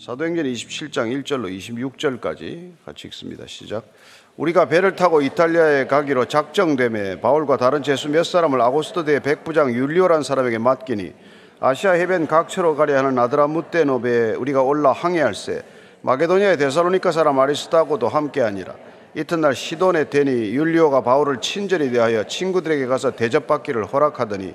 사도행전 27장 1절로 26절까지 같이 읽습니다. 시작. 우리가 배를 타고 이탈리아에 가기로 작정됨에 바울과 다른 제수 몇 사람을 아고스토대의 백부장 율리오란 사람에게 맡기니 아시아 해변 각처로 가려 하는 아드라무떼노베에 우리가 올라 항해할세 마게도니아의 데살로니카 사람 아리스타고도 함께하니라 이튿날 시돈에 되니 율리오가 바울을 친절히 대하여 친구들에게 가서 대접받기를 허락하더니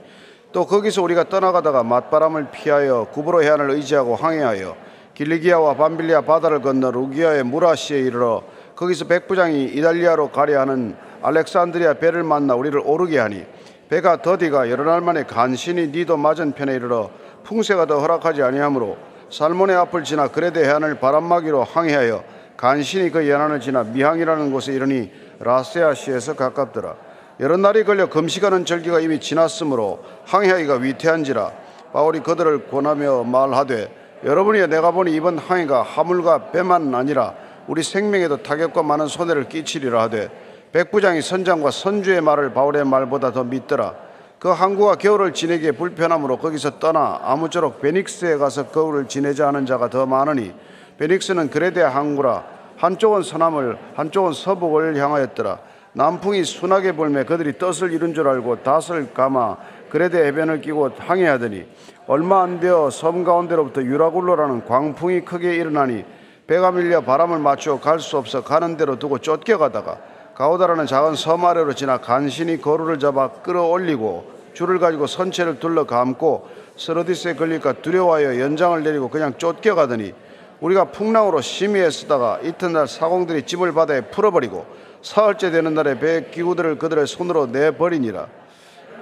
또 거기서 우리가 떠나가다가 맞바람을 피하여 구브로 해안을 의지하고 항해하여 길리기아와 밤빌리아 바다를 건너 루기아의 무라시에 이르러 거기서 백부장이 이달리아로 가려 하는 알렉산드리아 배를 만나 우리를 오르게 하니 배가 더디가 여러 날 만에 간신히 니도 맞은편에 이르러 풍세가 더 허락하지 아니하므로 살몬의 앞을 지나 그레데 해안을 바람막이로 항해하여 간신히 그 연안을 지나 미항이라는 곳에 이르니 라세아시에서 가깝더라. 여러 날이 걸려 금식하는 절기가 이미 지났으므로 항해하기가 위태한지라 바울이 그들을 권하며 말하되 여러분이 내가 보니 이번 항해가 하물과 배만 아니라 우리 생명에도 타격과 많은 손해를 끼치리라 하되 백부장이 선장과 선주의 말을 바울의 말보다 더 믿더라. 그 항구가 겨울을 지내기에 불편하므로 거기서 떠나 아무쪼록 베닉스에 가서 겨울을 지내자 하는 자가 더 많으니 베닉스는 그레데 항구라 한쪽은 서남을 한쪽은 서북을 향하였더라. 남풍이 순하게 불매 그들이 뜻을 이룬 줄 알고 닷을 감아 그레데 해변을 끼고 항해하더니 얼마 안 되어 섬 가운데로부터 유라굴로라는 광풍이 크게 일어나니 배가 밀려 바람을 맞추어 갈 수 없어 가는 대로 두고 쫓겨가다가 가오다라는 작은 섬 아래로 지나 간신히 거루를 잡아 끌어올리고 줄을 가지고 선체를 둘러 감고 스러디스에 걸릴까 두려워하여 연장을 내리고 그냥 쫓겨가더니 우리가 풍랑으로 심히 애쓰다가 이튿날 사공들이 짐을 바다에 풀어버리고 사흘째 되는 날에 배 기구들을 그들의 손으로 내버리니라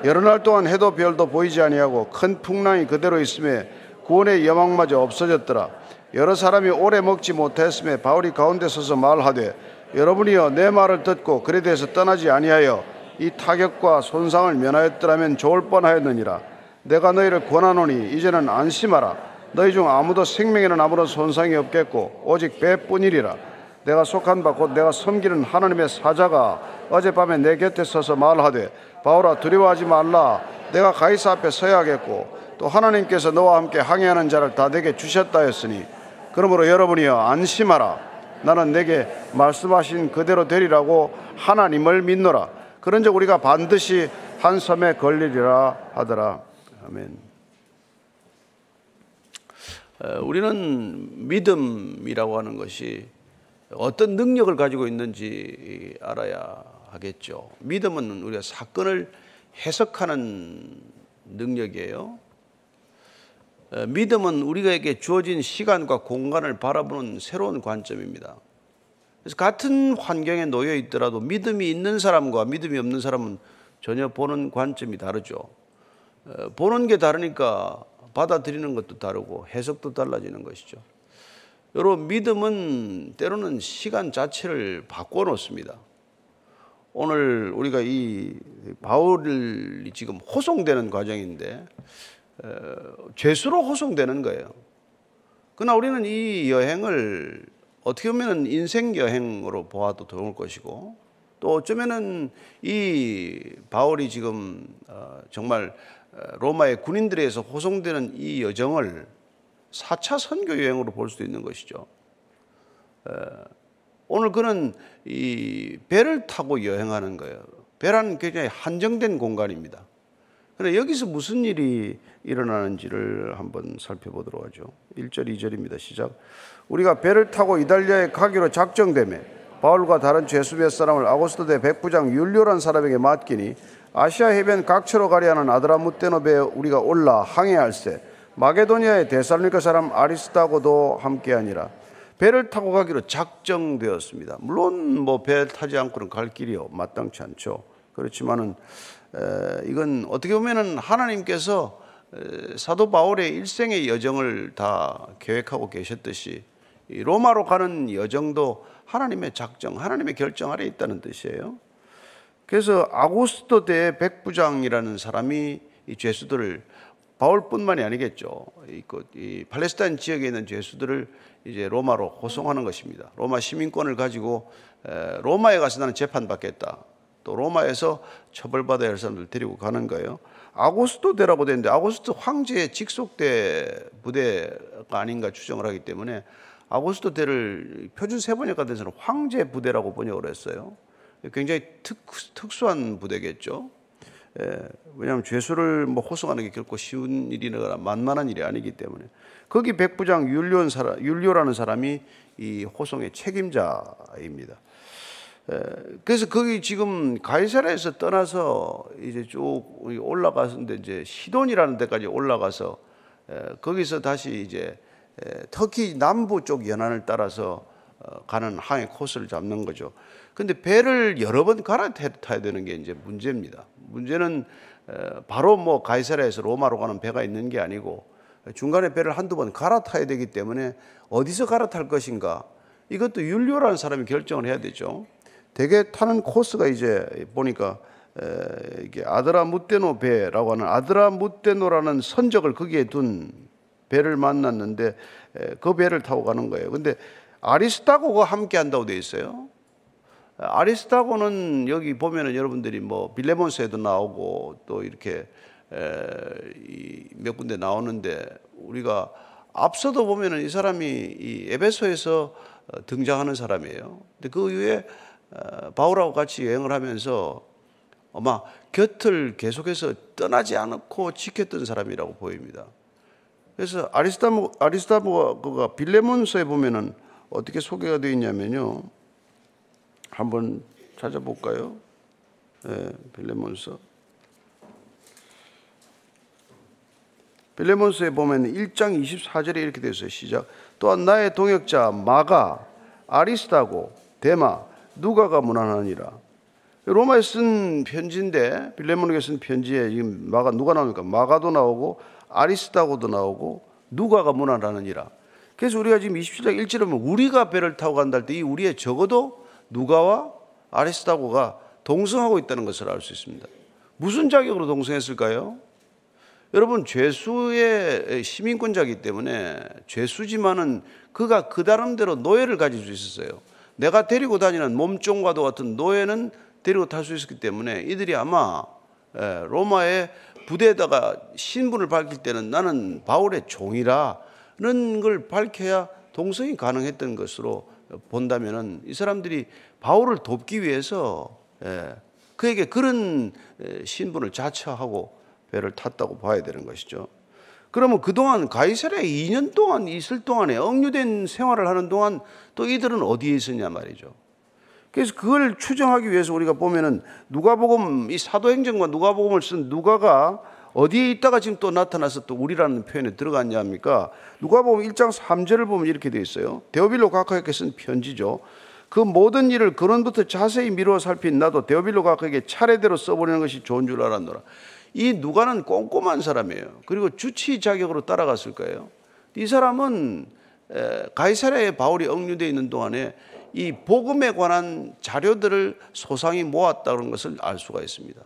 여러 날 동안 해도 별도 보이지 아니하고 큰 풍랑이 그대로 있음에 구원의 여망마저 없어졌더라. 여러 사람이 오래 먹지 못했음에 바울이 가운데 서서 말하되 여러분이여 내 말을 듣고 그에 대해서 떠나지 아니하여 이 타격과 손상을 면하였더라면 좋을 뻔하였느니라. 내가 너희를 권하노니 이제는 안심하라. 너희 중 아무도 생명에는 아무런 손상이 없겠고 오직 배뿐이리라. 내가 속한 바 곧 내가 섬기는 하나님의 사자가 어젯밤에 내 곁에 서서 말하되 바울아 두려워하지 말라. 내가 가이사 앞에 서야겠고 또 하나님께서 너와 함께 항해하는 자를 다 내게 주셨다 했으니 그러므로 여러분이여 안심하라. 나는 내게 말씀하신 그대로 되리라고 하나님을 믿노라. 그런즉 우리가 반드시 한 섬에 걸리리라 하더라. 아멘. 우리는 믿음이라고 하는 것이 어떤 능력을 가지고 있는지 알아야 하겠죠. 믿음은 우리가 사건을 해석하는 능력이에요. 믿음은 우리에게 주어진 시간과 공간을 바라보는 새로운 관점입니다. 그래서 같은 환경에 놓여 있더라도 믿음이 있는 사람과 믿음이 없는 사람은 전혀 보는 관점이 다르죠. 보는 게 다르니까 받아들이는 것도 다르고 해석도 달라지는 것이죠. 여러분, 믿음은 때로는 시간 자체를 바꿔 놓습니다. 오늘 우리가 이 바울이 지금 호송되는 과정인데 죄수로 호송되는 거예요. 그러나 우리는 이 여행을 어떻게 보면 인생 여행으로 보아도 좋을 것이고 또 어쩌면은 이 바울이 지금 어, 정말 로마의 군인들에 의해서 호송되는 이 여정을 4차 선교 여행으로 볼 수도 있는 것이죠. 오늘 그는 이 배를 타고 여행하는 거예요. 배라는 굉장히 한정된 공간입니다. 그런데 여기서 무슨 일이 일어나는지를 한번 살펴보도록 하죠. 1절, 2절입니다. 시작. 우리가 배를 타고 이달리아에 가기로 작정되매 바울과 다른 죄수 몇 사람을 아고스토대 백부장 율료란 사람에게 맡기니 아시아 해변 각처로 가려 하는 아드라무테노베에 우리가 올라 항해할세 마게도니아의 데살로니가 사람 아리스타고도 함께하니라 배를 타고 가기로 작정되었습니다. 물론 뭐 배 타지 않고는 갈 길이 마땅치 않죠. 그렇지만은 에, 이건 어떻게 보면은 하나님께서 에, 사도 바울의 일생의 여정을 다 계획하고 계셨듯이 로마로 가는 여정도 하나님의 작정, 하나님의 결정 아래 있다는 뜻이에요. 그래서 아고스토 대 백부장이라는 사람이 이 죄수들을 바울뿐만이 아니겠죠. 이, 이 팔레스타인 지역에 있는 죄수들을 이제 로마로 호송하는 것입니다. 로마 시민권을 가지고 로마에 가서 나는 재판받겠다. 또 로마에서 처벌받아야 할 사람들 데리고 가는 거예요. 아고스토 대라고 되는데 아고스토 황제의 직속대 부대가 아닌가 추정을 하기 때문에 아고스토 대를 표준 세번역화돼서는 황제 부대라고 번역을 했어요. 굉장히 특, 특수한 부대겠죠. 예, 왜냐하면 죄수를 뭐 호송하는 게 결코 쉬운 일이나 만만한 일이 아니기 때문에 거기 백부장 율료는 사람, 율료라는 사람이 이 호송의 책임자입니다. 에, 그래서 거기 지금 가이사라에서 떠나서 이제 쭉 올라가서데 이제 시돈이라는 데까지 올라가서 에, 거기서 다시 이제 에, 터키 남부 쪽 연안을 따라서 어, 가는 항해 코스를 잡는 거죠. 근데 배를 여러 번 갈아타야 되는 게 이제 문제입니다. 문제는 바로 뭐 가이사라에서 로마로 가는 배가 있는 게 아니고 중간에 배를 한두 번 갈아타야 되기 때문에 어디서 갈아탈 것인가 이것도 윤료라는 사람이 결정을 해야 되죠. 대개 타는 코스가 이제 보니까 이게 아드라 무테노 배라고 하는 아드라 무테노라는 선적을 거기에 둔 배를 만났는데 그 배를 타고 가는 거예요. 근데 아리스타고가 함께 한다고 돼 있어요. 아리스타고는 여기 보면은 여러분들이 뭐 빌레몬스에도 나오고 또 이렇게 몇 군데 나오는데 우리가 앞서도 보면은 이 사람이 이 에베소에서 어, 등장하는 사람이에요. 근데 그 이후에 어, 바울하고 같이 여행을 하면서 아마 곁을 계속해서 떠나지 않고 지켰던 사람이라고 보입니다. 그래서 아리스타모 아리스타모가 빌레몬서에 보면은 어떻게 소개가 되어 있냐면요. 한번 찾아볼까요? 네, 빌레몬서. 빌레몬스에 보면 1장 24절에 이렇게 되어 있어요. 시작. 또한 나의 동역자 마가, 아리스타고, 데마, 누가가 무난하니라. 로마에 쓴 편지인데 빌레몬에게 쓴 편지에 지금 마가 누가 나옵니까? 마가도 나오고 아리스타고도 나오고 누가가 무난하느니라. 그래서 우리가 지금 27장 1절에 보면 우리가 배를 타고 간다 할 때 이 우리의 적어도 누가와 아리스타고가 동성하고 있다는 것을 알 수 있습니다. 무슨 자격으로 동성했을까요? 여러분 죄수의 시민권자이기 때문에 죄수지만은 그가 그 나름대로 노예를 가질 수 있었어요. 내가 데리고 다니는 몸종과도 같은 노예는 데리고 탈 수 있었기 때문에 이들이 아마 로마의 부대에다가 신분을 밝힐 때는 나는 바울의 종이라는 걸 밝혀야 동성이 가능했던 것으로 본다면은 이 사람들이 바울을 돕기 위해서 그에게 그런 신분을 자처하고 배를 탔다고 봐야 되는 것이죠. 그러면 그동안 가이사랴에 2년 동안 있을 동안에 억류된 생활을 하는 동안 또 이들은 어디에 있었냐 말이죠. 그래서 그걸 추정하기 위해서 우리가 보면은 누가복음 이 사도행전과 누가복음을 쓴 누가가 어디에 있다가 지금 또 나타나서 또 우리라는 표현에 들어갔냐 합니까? 누가복음 1장 3절을 보면 이렇게 되어 있어요. 데오빌로 각하에게 쓴 편지죠. 그 모든 일을 근원부터 자세히 미루어 살핀 나도 데오빌로 각하에게 차례대로 써버리는 것이 좋은 줄 알았노라. 이 누가는 꼼꼼한 사람이에요. 그리고 주치 자격으로 따라갔을 거예요. 이 사람은 가이사랴에 바울이 억류되어 있는 동안에 이 복음에 관한 자료들을 소상히 모았다는 것을 알 수가 있습니다.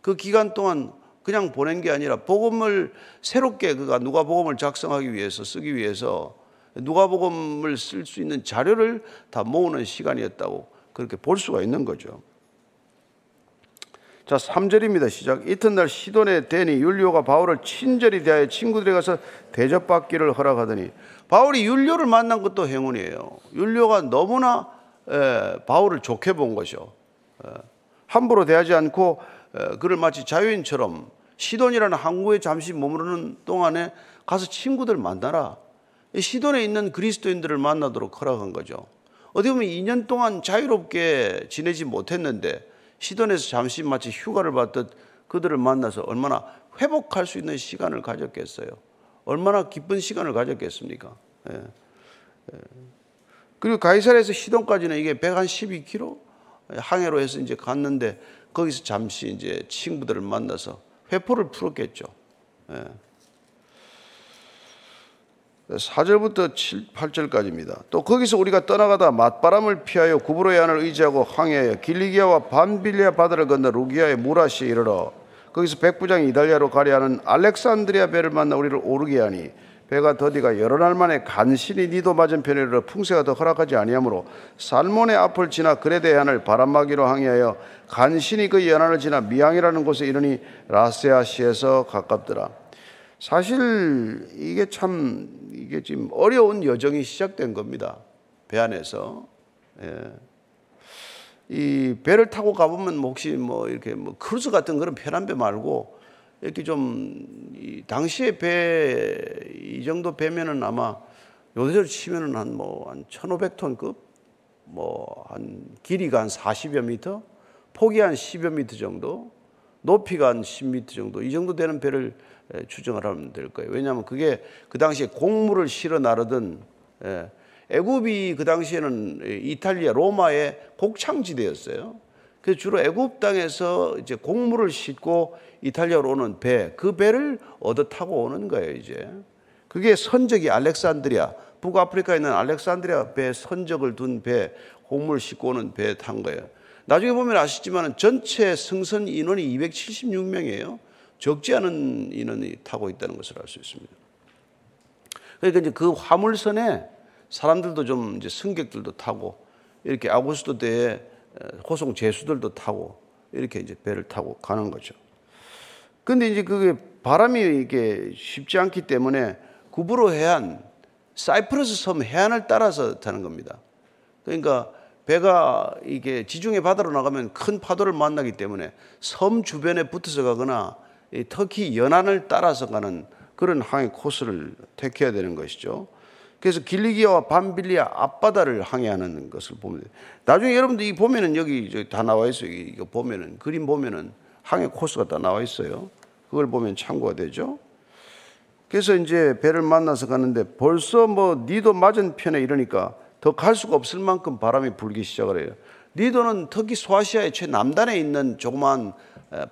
그 기간 동안 그냥 보낸 게 아니라 복음을 새롭게 그가 누가 복음을 작성하기 위해서 쓰기 위해서 누가 복음을 쓸 수 있는 자료를 다 모으는 시간이었다고 그렇게 볼 수가 있는 거죠. 자, 3절입니다. 시작. 이튿날 시돈에 대니 율리오가 바울을 친절히 대하여 친구들에 가서 대접받기를 허락하더니 바울이 율리오를 만난 것도 행운이에요. 율리오가 너무나 에, 바울을 좋게 본 것이요. 에, 함부로 대하지 않고 에, 그를 마치 자유인처럼 시돈이라는 항구에 잠시 머무르는 동안에 가서 친구들 만나라. 시돈에 있는 그리스도인들을 만나도록 허락한 거죠. 어떻게 보면 2년 동안 자유롭게 지내지 못했는데 시돈에서 잠시 마치 휴가를 받듯 그들을 만나서 얼마나 회복할 수 있는 시간을 가졌겠어요. 얼마나 기쁜 시간을 가졌겠습니까? 예. 예. 그리고 가이사에서 시돈까지는 이게 112km 항해로 해서 이제 갔는데 거기서 잠시 이제 친구들을 만나서 회포를 풀었겠죠. 예. 4절부터 7, 8절까지입니다. 또 거기서 우리가 떠나가다 맞바람을 피하여 구브로의 안을 의지하고 항해하여 길리기아와 반빌리아 바다를 건너 루기아의 무라시에 이르러 거기서 백부장이 이달리아로 가려 하는 알렉산드리아 배를 만나 우리를 오르게 하니 배가 더디가 여러 날 만에 간신히 니도 맞은편에 이르러 풍세가 더 허락하지 아니하므로 살몬의 앞을 지나 그레데 해안을 바람막이로 항해하여 간신히 그 연안을 지나 미항이라는 곳에 이르니 라세아시에서 가깝더라. 사실 이게 참 이게 지금 어려운 여정이 시작된 겁니다. 배 안에서. 예. 이 배를 타고 가보면 뭐 혹시 뭐 이렇게 뭐 크루즈 같은 그런 편한 배 말고 이렇게 좀이 당시에 배 이 정도 배면은 아마 요새로 치면은 한 뭐한 1,500톤급 뭐 한 길이가 한 40여 미터, 폭이 한 10여 미터 정도, 높이가 한 10미터 정도 이 정도 되는 배를 추정을 하면 될 거예요. 왜냐하면 그게 그 당시에 곡물을 실어 나르던 예, 애굽이 그 당시에는 이탈리아 로마의 곡창지대였어요. 그래서 주로 애굽 땅에서 이제 곡물을 싣고 이탈리아로 오는 배, 그 배를 얻어 타고 오는 거예요, 이제. 그게 선적이 알렉산드리아, 북아프리카에 있는 알렉산드리아 배 선적을 둔 배, 곡물 싣고 오는 배탄 거예요. 나중에 보면 아시지만 전체 승선 인원이 276명이에요. 적지 않은 인원이 타고 있다는 것을 알 수 있습니다. 그러니까 이제 그 화물선에 사람들도 좀 이제 승객들도 타고 이렇게 아고스도 때에 호송 제수들도 타고 이렇게 이제 배를 타고 가는 거죠. 근데 이제 그게 바람이 이게 쉽지 않기 때문에 구브로 해안, 사이프러스 섬 해안을 따라서 타는 겁니다. 그러니까 배가 이게 지중해 바다로 나가면 큰 파도를 만나기 때문에 섬 주변에 붙어서 가거나 터키 연안을 따라서 가는 그런 항해 코스를 택해야 되는 것이죠. 그래서 길리기아와 밤빌리아 앞바다를 항해하는 것을 보면 나중에 여러분들 이 보면은 여기 다 나와 있어요. 이거 보면은 그림 보면은 항해 코스가 다 나와 있어요. 그걸 보면 참고가 되죠. 그래서 이제 배를 만나서 가는데 벌써 뭐 니도 맞은 편에 이러니까 더 갈 수가 없을 만큼 바람이 불기 시작을 해요. 니도는 특히 소아시아의 최남단에 있는 조그만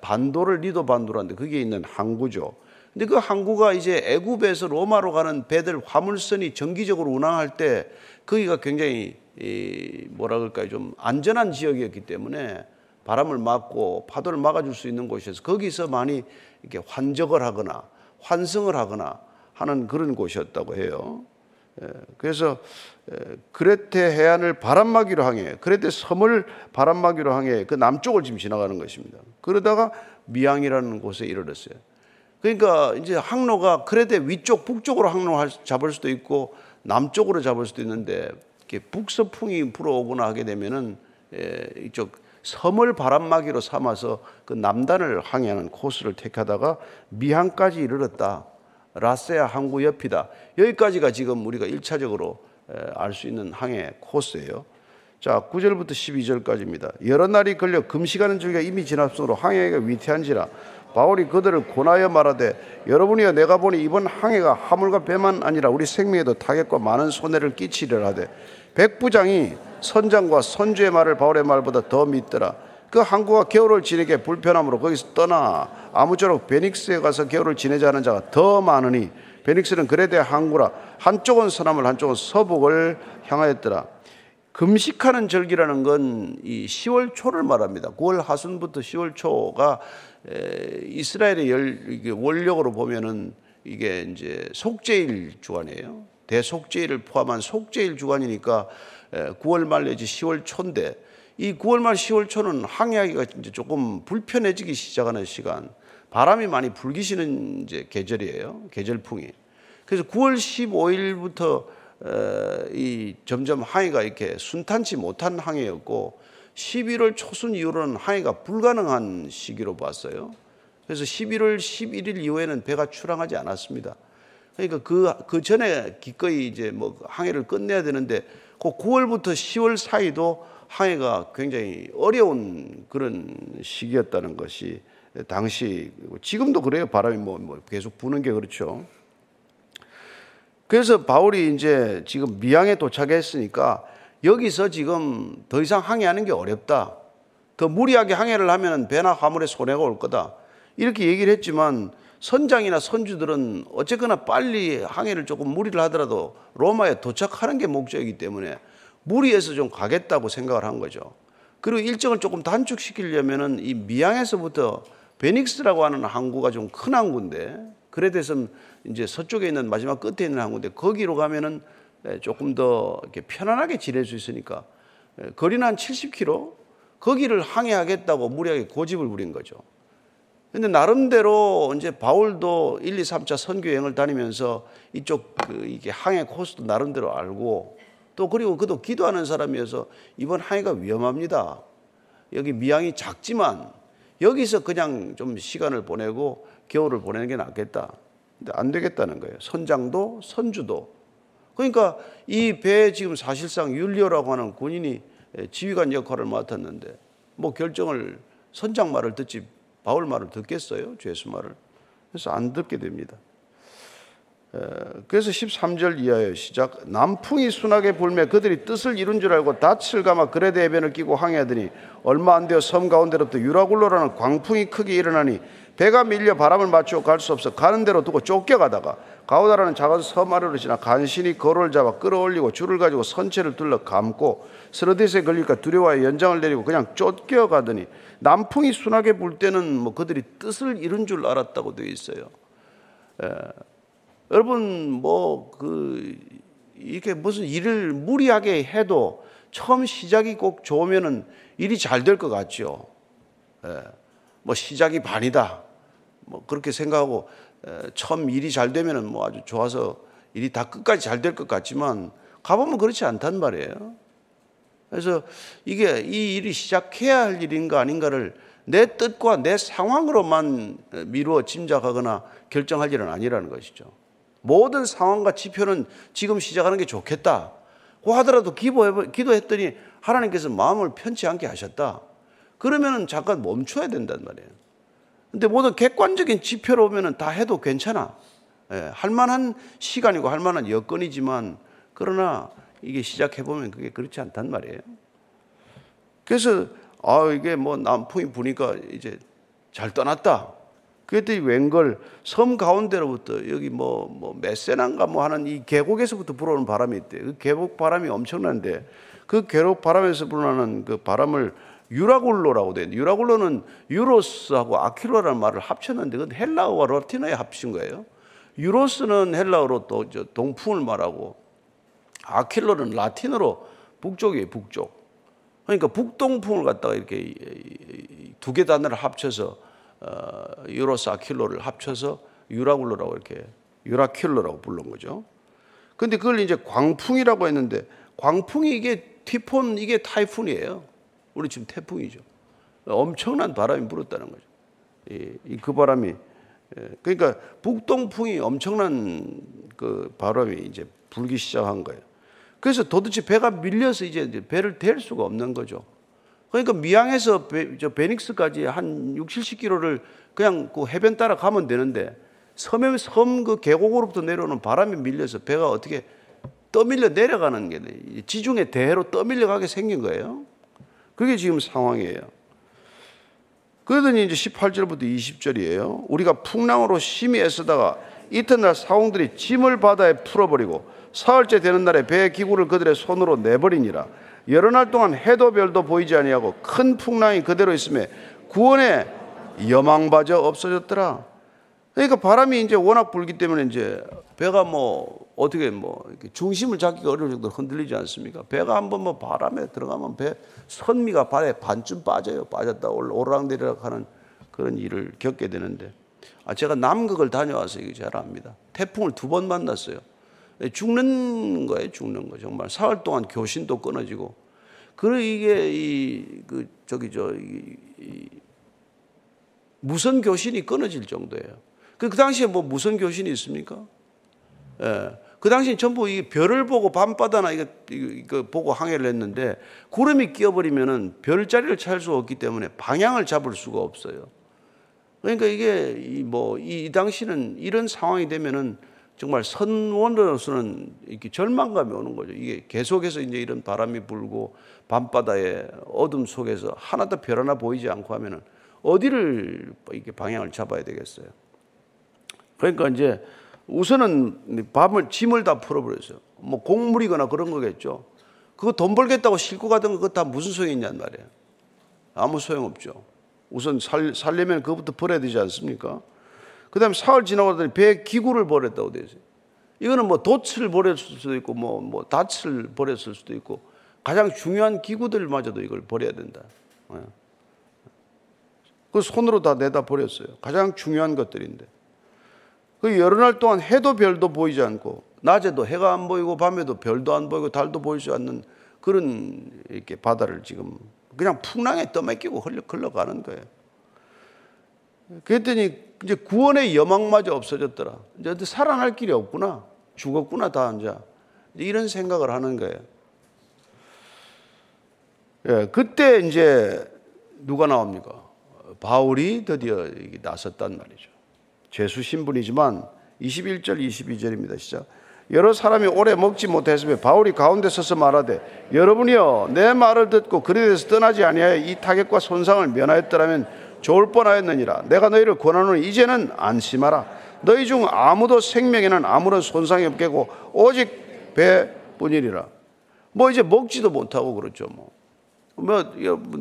반도를 니도 반도라는데 거기에 있는 항구죠. 근데 그 항구가 이제 애굽에서 로마로 가는 배들 화물선이 정기적으로 운항할 때 거기가 굉장히 이 뭐라 그럴까요? 좀 안전한 지역이었기 때문에 바람을 막고 파도를 막아줄 수 있는 곳이어서 거기서 많이 이렇게 환적을 하거나 환승을 하거나 하는 그런 곳이었다고 해요. 예, 그래서 그레테 해안을 바람막이로 항해, 그레테 섬을 바람막이로 항해 그 남쪽을 지금 지나가는 것입니다. 그러다가 미항이라는 곳에 이르렀어요. 그러니까 이제 항로가 그레데 위쪽 북쪽으로 항로 잡을 수도 있고 남쪽으로 잡을 수도 있는데 이렇게 북서풍이 불어오거나 하게 되면은 이쪽 섬을 바람막이로 삼아서 그 남단을 항해하는 코스를 택하다가 미항까지 이르렀다. 라세아 항구 옆이다. 여기까지가 지금 우리가 1차적으로 알 수 있는 항해 코스예요. 자, 9절부터 12절까지입니다. 여러 날이 걸려 금시가는 주기가 이미 지났으므로 항해가 위태한지라 바울이 그들을 권하여 말하되 여러분이여 내가 보니 이번 항해가 하물과 배만 아니라 우리 생명에도 타격과 많은 손해를 끼치리라 하되 백부장이 선장과 선주의 말을 바울의 말보다 더 믿더라 그 항구가 겨울을 지내게 불편함으로 거기서 떠나 아무쪼록 베닉스에 가서 겨울을 지내자 하는 자가 더 많으니 베닉스는 그레데 항구라 한쪽은 서남을 한쪽은 서북을 향하였더라 금식하는 절기라는 건 이 10월 초를 말합니다. 9월 하순부터 10월 초가 이스라엘의 원력으로 보면은 이게 이제 속죄일 주간이에요. 대속죄일을 포함한 속죄일 주간이니까 9월 말 내지 10월 초인데 이 9월 말 10월 초는 항해하기가 이제 조금 불편해지기 시작하는 시간, 바람이 많이 불기시는 이제 계절이에요. 계절풍이. 그래서 9월 15일부터 이 점점 항해가 이렇게 순탄치 못한 항해였고 11월 초순 이후로는 항해가 불가능한 시기로 봤어요. 그래서 11월 11일 이후에는 배가 출항하지 않았습니다. 그러니까 그, 그 전에 기꺼이 이제 뭐 항해를 끝내야 되는데 그 9월부터 10월 사이도 항해가 굉장히 어려운 그런 시기였다는 것이 당시 지금도 그래요. 바람이 뭐, 뭐 계속 부는 게 그렇죠. 그래서 바울이 이제 지금 미항에 도착했으니까 여기서 지금 더 이상 항해하는 게 어렵다. 더 무리하게 항해를 하면 배나 화물에 손해가 올 거다. 이렇게 얘기를 했지만 선장이나 선주들은 어쨌거나 빨리 항해를 조금 무리를 하더라도 로마에 도착하는 게 목적이기 때문에 무리해서 좀 가겠다고 생각을 한 거죠. 그리고 일정을 조금 단축시키려면은 이 미항에서부터 베닉스라고 하는 항구가 좀 큰 항구인데 그레데섬 이제 서쪽에 있는 마지막 끝에 있는 항구인데 거기로 가면은 예, 조금 더 편안하게 지낼 수 있으니까 예, 거리는 한 70km 거기를 항해하겠다고 무리하게 고집을 부린 거죠. 근데 나름대로 이제 바울도 1, 2, 3차 선교 여행을 다니면서 이쪽 그 이게 항해 코스도 나름대로 알고 또 그리고 그도 기도하는 사람이어서 이번 항해가 위험합니다. 여기 미항이 작지만 여기서 그냥 좀 시간을 보내고 겨울을 보내는 게 낫겠다. 근데 안 되겠다는 거예요. 선장도 선주도. 그러니까 이 배에 지금 사실상 율리오라고 하는 군인이 지휘관 역할을 맡았는데 뭐 결정을 선장 말을 듣지 바울 말을 듣겠어요? 죄수 말을. 그래서 안 듣게 됩니다. 그래서 13절 이하의 시작 남풍이 순하게 불매 그들이 뜻을 이룬 줄 알고 닻을 감아 그레데 해변을 끼고 항해하더니 얼마 안 되어 섬 가운데로부터 유라굴로라는 광풍이 크게 일어나니 배가 밀려 바람을 맞추고 갈수 없어 가는 대로 두고 쫓겨가다가 가우다라는 작은 섬 아래로 지나 간신히 거를 잡아 끌어올리고 줄을 가지고 선체를 둘러 감고 스러디스에 걸릴까 두려워해 연장을 내리고 그냥 쫓겨가더니 남풍이 순하게 불 때는 뭐 그들이 뜻을 이룬 줄 알았다고 되어 있어요. 에. 여러분 뭐 그 이게 무슨 일을 무리하게 해도 처음 시작이 꼭 좋으면은 일이 잘 될 것 같죠. 예. 뭐 시작이 반이다. 뭐 그렇게 생각하고 에, 처음 일이 잘 되면은 뭐 아주 좋아서 일이 다 끝까지 잘 될 것 같지만 가보면 그렇지 않단 말이에요. 그래서 이게 이 일이 시작해야 할 일인가 아닌가를 내 뜻과 내 상황으로만 미루어 짐작하거나 결정할 일은 아니라는 것이죠. 모든 상황과 지표는 지금 시작하는 게 좋겠다. 고 하더라도 기도했더니 하나님께서 마음을 편치 않게 하셨다. 그러면은 잠깐 멈춰야 된단 말이에요. 근데 모든 객관적인 지표로 보면은 다 해도 괜찮아. 예, 할 만한 시간이고 할 만한 여건이지만 그러나 이게 시작해 보면 그게 그렇지 않단 말이에요. 그래서 아 이게 뭐 남풍이 부니까 이제 잘 떠났다. 그랬더니 웬걸 섬 가운데로부터 여기 뭐, 뭐 메세난가 뭐 하는 이 계곡에서부터 불어오는 바람이 있대. 그 계곡 바람이 엄청난데 그 계곡 바람에서 불어나는 그 바람을 유라굴로라고 돼. 유라굴로는 유로스하고 아키로라는 말을 합쳤는데 그건 헬라어와 라틴어에 합친 거예요. 유로스는 헬라어로 또 동풍을 말하고 아킬로는 라틴어로 북쪽이에요, 북쪽. 그러니까 북동풍을 갖다가 이렇게 두 개 단어를 합쳐서 어, 유로스 아킬로를 합쳐서 유라굴로라고 이렇게 유라킬로라고 부른 거죠. 근데 그걸 이제 광풍이라고 했는데 광풍이 이게 티폰 이게 타이푼이에요. 우리 지금 태풍이죠. 엄청난 바람이 불었다는 거죠. 이, 그 바람이 그러니까 북동풍이 엄청난 그 바람이 이제 불기 시작한 거예요. 그래서 도대체 배가 밀려서 이제 배를 댈 수가 없는 거죠. 그러니까 미양에서 베, 저 베닉스까지 한 6, 70km를 그냥 그 해변 따라 가면 되는데 섬에 섬 그 계곡으로부터 내려오는 바람이 밀려서 배가 어떻게 떠밀려 내려가는 게 지중해 대해로 떠밀려 가게 생긴 거예요. 그게 지금 상황이에요. 그러더니 이제 18절부터 20절이에요. 우리가 풍랑으로 심히 애쓰다가 이튿날 사홍들이 짐을 바다에 풀어버리고 사흘째 되는 날에 배 기구를 그들의 손으로 내버리니라. 여러 날 동안 해도 별도 보이지 아니하고 큰 풍랑이 그대로 있음에 구원의 여망마저 없어졌더라. 그러니까 바람이 이제 워낙 불기 때문에 이제 배가 뭐 어떻게 뭐 중심을 잡기가 어려울 정도로 흔들리지 않습니까? 배가 한번 뭐 바람에 들어가면 배 선미가 발에 반쯤 빠져요. 빠졌다 오르락내리락 하는 그런 일을 겪게 되는데 아 제가 남극을 다녀와서 이거 잘 압니다. 태풍을 두 번 만났어요. 죽는 거예요, 죽는 거 정말 사흘 동안 교신도 끊어지고 그리고 이게 이 그 저기 저 이, 이, 무선 교신이 끊어질 정도예요. 그, 그 당시에 뭐 무선 교신이 있습니까? 예. 그 당시 전부 이 별을 보고 밤바다나 이거, 이거 보고 항해를 했는데 구름이 끼어버리면은 별자리를 찾을 수 없기 때문에 방향을 잡을 수가 없어요. 그러니까 이게 이 뭐이 이 당시는 이런 상황이 되면은 정말 선원으로서는 이렇게 절망감이 오는 거죠. 이게 계속해서 이제 이런 바람이 불고 밤바다의 어둠 속에서 하나도 별 하나 보이지 않고 하면은 어디를 이렇게 방향을 잡아야 되겠어요. 그러니까 이제 우선은 밤을 짐을 다 풀어버렸어요. 뭐 곡물이거나 그런 거겠죠. 그거 돈 벌겠다고 싣고 가던 거 그거 다 무슨 소용이 있냔 말이에요. 아무 소용 없죠. 우선 살, 살려면 그것부터 버려야 되지 않습니까? 그 다음에 사흘 지나고 배에 기구를 버렸다고 되어 있어요. 이거는 뭐 돛을 버렸을 수도 있고 뭐, 뭐 닻을 버렸을 수도 있고 가장 중요한 기구들마저도 이걸 버려야 된다. 예. 그 손으로 다 내다 버렸어요. 가장 중요한 것들인데. 그 여러 날 동안 해도 별도 보이지 않고 낮에도 해가 안 보이고 밤에도 별도 안 보이고 달도 수 않는 그런 이렇게 바다를 지금 그냥 풍랑에 떠맡기고 흘러, 흘러가는 거예요. 그랬더니 이제 구원의 여망마저 없어졌더라. 이제 살아날 길이 없구나. 죽었구나, 다 이제. 이런 생각을 하는 거예요. 예, 그때 이제 누가 나옵니까? 바울이 드디어 나섰단 말이죠. 죄수 신분이지만 21절, 22절입니다. 시작. 여러 사람이 오래 먹지 못했으며 바울이 가운데 서서 말하되 여러분이여 내 말을 듣고 그리 대해서 떠나지 아니하여 이 타격과 손상을 면하였더라면 좋을 뻔하였느니라 내가 너희를 권하노니 이제는 안심하라 너희 중 아무도 생명에는 아무런 손상이 없겠고 오직 배뿐이리라 뭐 이제 먹지도 못하고 그렇죠 뭐. 뭐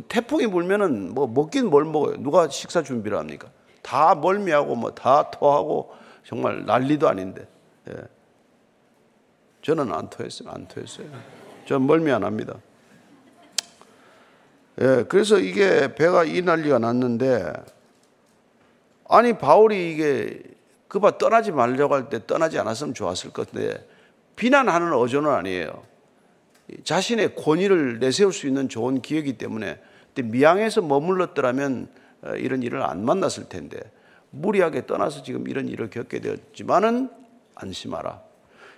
태풍이 불면은 뭐 먹긴 뭘 먹어요 누가 식사 준비를 합니까 다 멀미하고 뭐 다 토하고 정말 난리도 아닌데 예. 저는 안 토했어요. 안 토했어요. 전 멀미 안 합니다. 예, 그래서 이게 배가 이 난리가 났는데 아니 바울이 이게 그봐 떠나지 말려고 할 때 떠나지 않았으면 좋았을 건데 비난하는 어조는 아니에요. 자신의 권위를 내세울 수 있는 좋은 기회이기 때문에 미양에서 머물렀더라면 어, 이런 일을 안 만났을 텐데 무리하게 떠나서 지금 이런 일을 겪게 되었지만은 안심하라.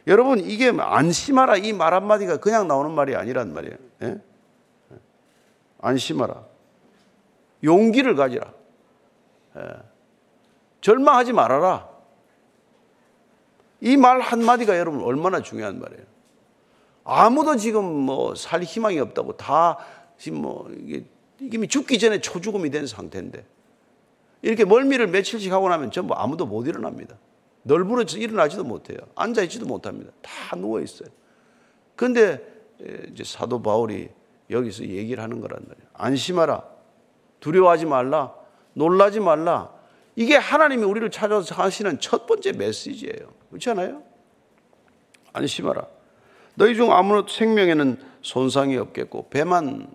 여러분 이게 안심하라 이 말 한마디가 그냥 나오는 말이 아니란 말이에요. 예? 안심하라. 용기를 가지라. 예. 절망하지 말아라. 이 말 한마디가 여러분 얼마나 중요한 말이에요. 아무도 지금 뭐 살 희망이 없다고 다 지금 뭐 이게 이미 죽기 전에 초죽음이 된 상태인데 이렇게 멀미를 며칠씩 하고 나면 전부 아무도 못 일어납니다. 널브러져 일어나지도 못해요. 앉아있지도 못합니다. 다 누워있어요. 그런데 이제 사도 바울이 여기서 얘기를 하는 거란 말이에요. 안심하라. 두려워하지 말라. 놀라지 말라. 이게 하나님이 우리를 찾아서 하시는 첫 번째 메시지예요. 그렇지 않아요? 안심하라. 너희 중 아무런 생명에는 손상이 없겠고 배만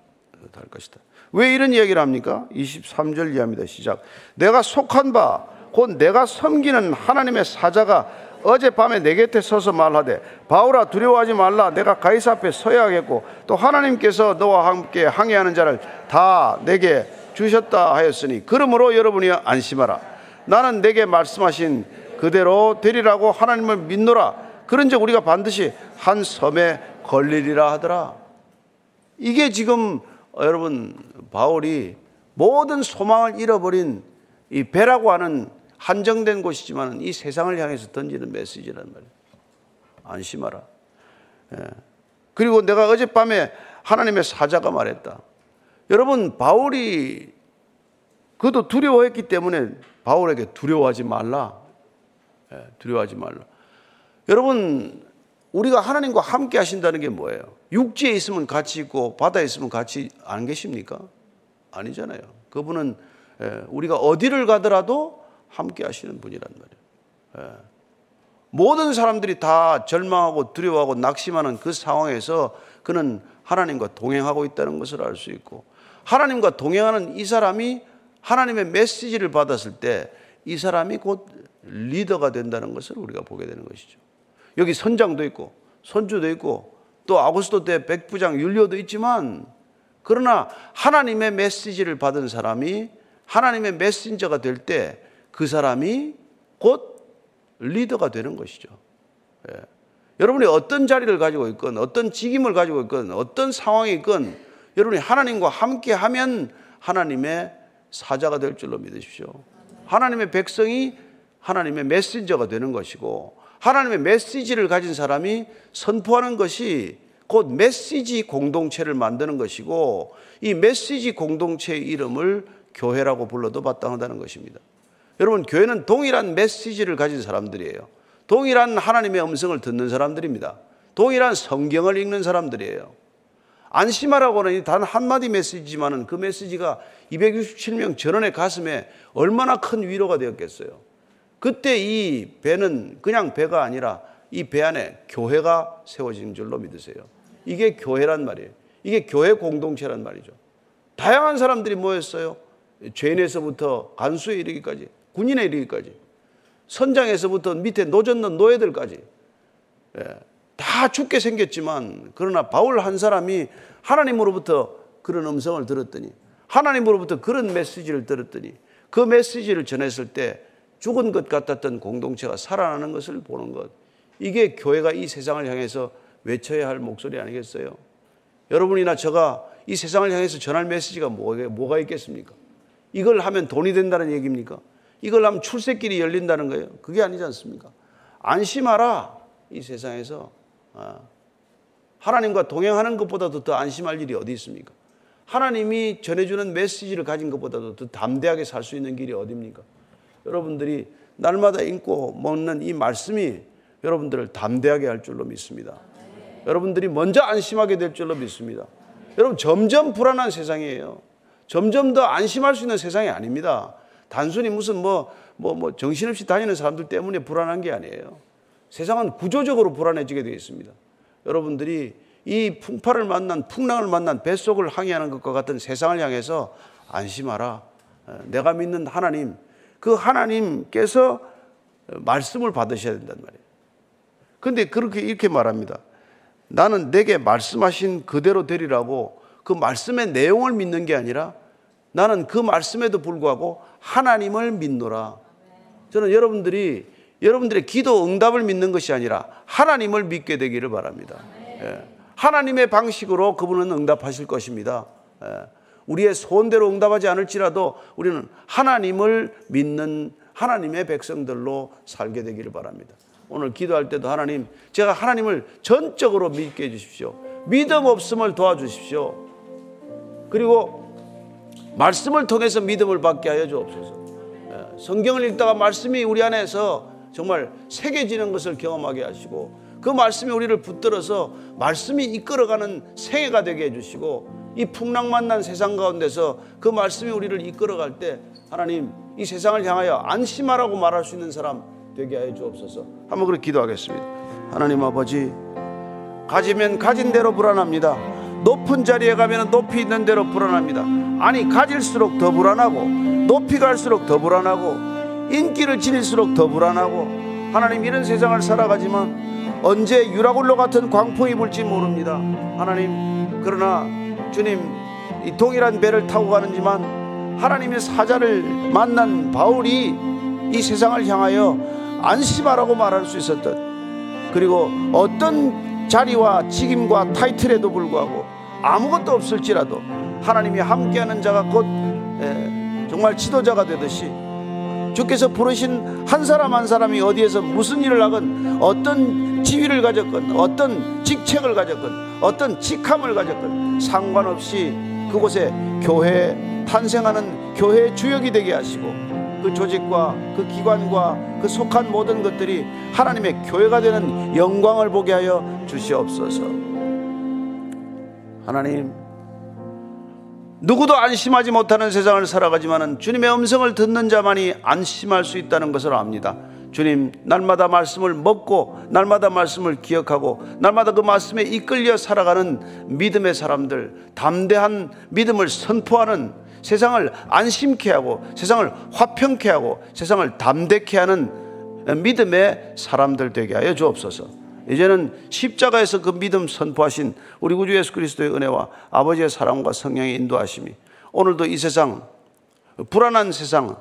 달 것이다. 왜 이런 이야기를 합니까? 23절 이하입니다. 시작. 내가 속한 바 곧 내가 섬기는 하나님의 사자가 어젯밤에 내 곁에 서서 말하되 바울아 두려워하지 말라. 내가 가이사 앞에 서야겠고 또 하나님께서 너와 함께 항해하는 자를 다 내게 주셨다 하였으니 그러므로 여러분이 안심하라. 나는 내게 말씀하신 그대로 되리라고 하나님을 믿노라. 그런즉 우리가 반드시 한 섬에 걸리리라 하더라. 이게 지금 여러분 바울이 모든 소망을 잃어버린 이 배라고 하는 한정된 곳이지만 이 세상을 향해서 던지는 메시지란 말이에요. 안심하라. 예. 그리고 내가 어젯밤에 하나님의 사자가 말했다. 여러분, 바울이 그도 두려워했기 때문에 바울에게 두려워하지 말라. 예, 두려워하지 말라. 여러분, 우리가 하나님과 함께 하신다는 게 뭐예요? 육지에 있으면 같이 있고 바다에 있으면 같이 안 계십니까? 아니잖아요. 그분은 예, 우리가 어디를 가더라도 함께 하시는 분이란 말이에요. 예. 모든 사람들이 다 절망하고 두려워하고 낙심하는 그 상황에서 그는 하나님과 동행하고 있다는 것을 알 수 있고 하나님과 동행하는 이 사람이 하나님의 메시지를 받았을 때 이 사람이 곧 리더가 된다는 것을 우리가 보게 되는 것이죠. 여기 선장도 있고 선주도 있고 또 아고스도 때 백부장 율리오도 있지만 그러나 하나님의 메시지를 받은 사람이 하나님의 메신저가 될 때 그 사람이 곧 리더가 되는 것이죠. 예. 여러분이 어떤 자리를 가지고 있건, 어떤 직임을 가지고 있건, 어떤 상황이 있건, 여러분이 하나님과 함께 하면 하나님의 사자가 될 줄로 믿으십시오. 하나님의 백성이 하나님의 메신저가 되는 것이고, 하나님의 메시지를 가진 사람이 선포하는 것이 곧 메시지 공동체를 만드는 것이고, 이 메시지 공동체의 이름을 교회라고 불러도 마땅하다는 것입니다. 여러분, 교회는 동일한 메시지를 가진 사람들이에요. 동일한 하나님의 음성을 듣는 사람들입니다. 동일한 성경을 읽는 사람들이에요. 안심하라고는 단 한마디 메시지만은 그 메시지가 267명 전원의 가슴에 얼마나 큰 위로가 되었겠어요. 그때 이 배는 그냥 배가 아니라 이 배 안에 교회가 세워진 줄로 믿으세요. 이게 교회란 말이에요. 이게 교회 공동체란 말이죠. 다양한 사람들이 모였어요. 죄인에서부터 간수에 이르기까지, 군인에 이르기까지, 선장에서부터 밑에 노젓는 노예들까지. 예, 다 죽게 생겼지만, 그러나 바울 한 사람이 하나님으로부터 그런 음성을 들었더니, 하나님으로부터 그런 메시지를 들었더니, 그 메시지를 전했을 때 죽은 것 같았던 공동체가 살아나는 것을 보는 것. 이게 교회가 이 세상을 향해서 외쳐야 할 목소리 아니겠어요? 여러분이나 저가 이 세상을 향해서 전할 메시지가 뭐가 있겠습니까? 이걸 하면 돈이 된다는 얘기입니까? 이걸 하면 출세길이 열린다는 거예요? 그게 아니지 않습니까? 안심하라. 이 세상에서. 아, 하나님과 동행하는 것보다도 더 안심할 일이 어디 있습니까? 하나님이 전해주는 메시지를 가진 것보다도 더 담대하게 살 수 있는 길이 어디입니까? 여러분들이 날마다 읽고 먹는 이 말씀이 여러분들을 담대하게 할 줄로 믿습니다. 여러분들이 먼저 안심하게 될 줄로 믿습니다. 여러분 점점 불안한 세상이에요. 점점 더 안심할 수 있는 세상이 아닙니다. 단순히 무슨 뭐, 뭐, 뭐 정신없이 다니는 사람들 때문에 불안한 게 아니에요. 세상은 구조적으로 불안해지게 되어 있습니다. 여러분들이 이 풍파를 만난, 풍랑을 만난 뱃속을 항해하는 것과 같은 세상을 향해서 안심하라. 내가 믿는 하나님, 그 하나님께서 말씀을 받으셔야 된단 말이에요. 근데 그렇게 이렇게 말합니다. 나는 내게 말씀하신 그대로 되리라고 그 말씀의 내용을 믿는 게 아니라 나는 그 말씀에도 불구하고 하나님을 믿노라. 저는 여러분들이 여러분들의 기도 응답을 믿는 것이 아니라 하나님을 믿게 되기를 바랍니다. 예. 하나님의 방식으로 그분은 응답하실 것입니다. 예. 우리의 소원대로 응답하지 않을지라도 우리는 하나님을 믿는 하나님의 백성들로 살게 되기를 바랍니다. 오늘 기도할 때도 하나님, 제가 하나님을 전적으로 믿게 해주십시오. 믿음 없음을 도와주십시오. 그리고 말씀을 통해서 믿음을 받게 하여 주옵소서. 예, 성경을 읽다가 말씀이 우리 안에서 정말 새겨지는 것을 경험하게 하시고 그 말씀이 우리를 붙들어서 말씀이 이끌어가는 생애가 되게 해주시고 이 풍랑 만난 세상 가운데서 그 말씀이 우리를 이끌어갈 때 하나님 이 세상을 향하여 안심하라고 말할 수 있는 사람 되게 하여 주옵소서. 한번 그렇게 기도하겠습니다. 하나님 아버지, 가지면 가진 대로 불안합니다. 높은 자리에 가면 높이 있는 대로 불안합니다. 아니, 가질수록 더 불안하고, 높이 갈수록 더 불안하고, 인기를 지닐수록 더 불안하고, 하나님 이런 세상을 살아가지만 언제 유라굴로 같은 광풍이 불지 모릅니다. 하나님, 그러나 주님, 이 동일한 배를 타고 가는지만 하나님의 사자를 만난 바울이 이 세상을 향하여 안심하라고 말할 수 있었던 그리고 어떤 자리와 직임과 타이틀에도 불구하고 아무것도 없을지라도 하나님이 함께하는 자가 곧 정말 지도자가 되듯이 주께서 부르신 한 사람 한 사람이 어디에서 무슨 일을 하건 어떤 지위를 가졌건 어떤 직책을 가졌건 어떤 직함을 가졌건 상관없이 그곳에 교회 탄생하는 교회 주역이 되게 하시고 그 조직과 그 기관과 그 속한 모든 것들이 하나님의 교회가 되는 영광을 보게 하여 주시옵소서. 하나님, 누구도 안심하지 못하는 세상을 살아가지만은 주님의 음성을 듣는 자만이 안심할 수 있다는 것을 압니다. 주님, 날마다 말씀을 먹고, 날마다 말씀을 기억하고, 날마다 그 말씀에 이끌려 살아가는 믿음의 사람들, 담대한 믿음을 선포하는 세상을 안심케 하고 세상을 화평케 하고 세상을 담대케 하는 믿음의 사람들 되게 하여 주옵소서. 이제는 십자가에서 그 믿음 선포하신 우리 구주 예수 그리스도의 은혜와 아버지의 사랑과 성령의 인도하심이 오늘도 이 세상 불안한 세상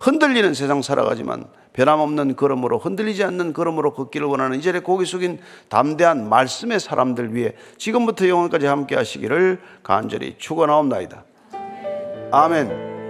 흔들리는 세상 살아가지만 변함없는 걸음으로 흔들리지 않는 걸음으로 걷기를 원하는 이전에 고기 숙인 담대한 말씀의 사람들 위해 지금부터 영원까지 함께 하시기를 간절히 축원하옵나이다. 아멘.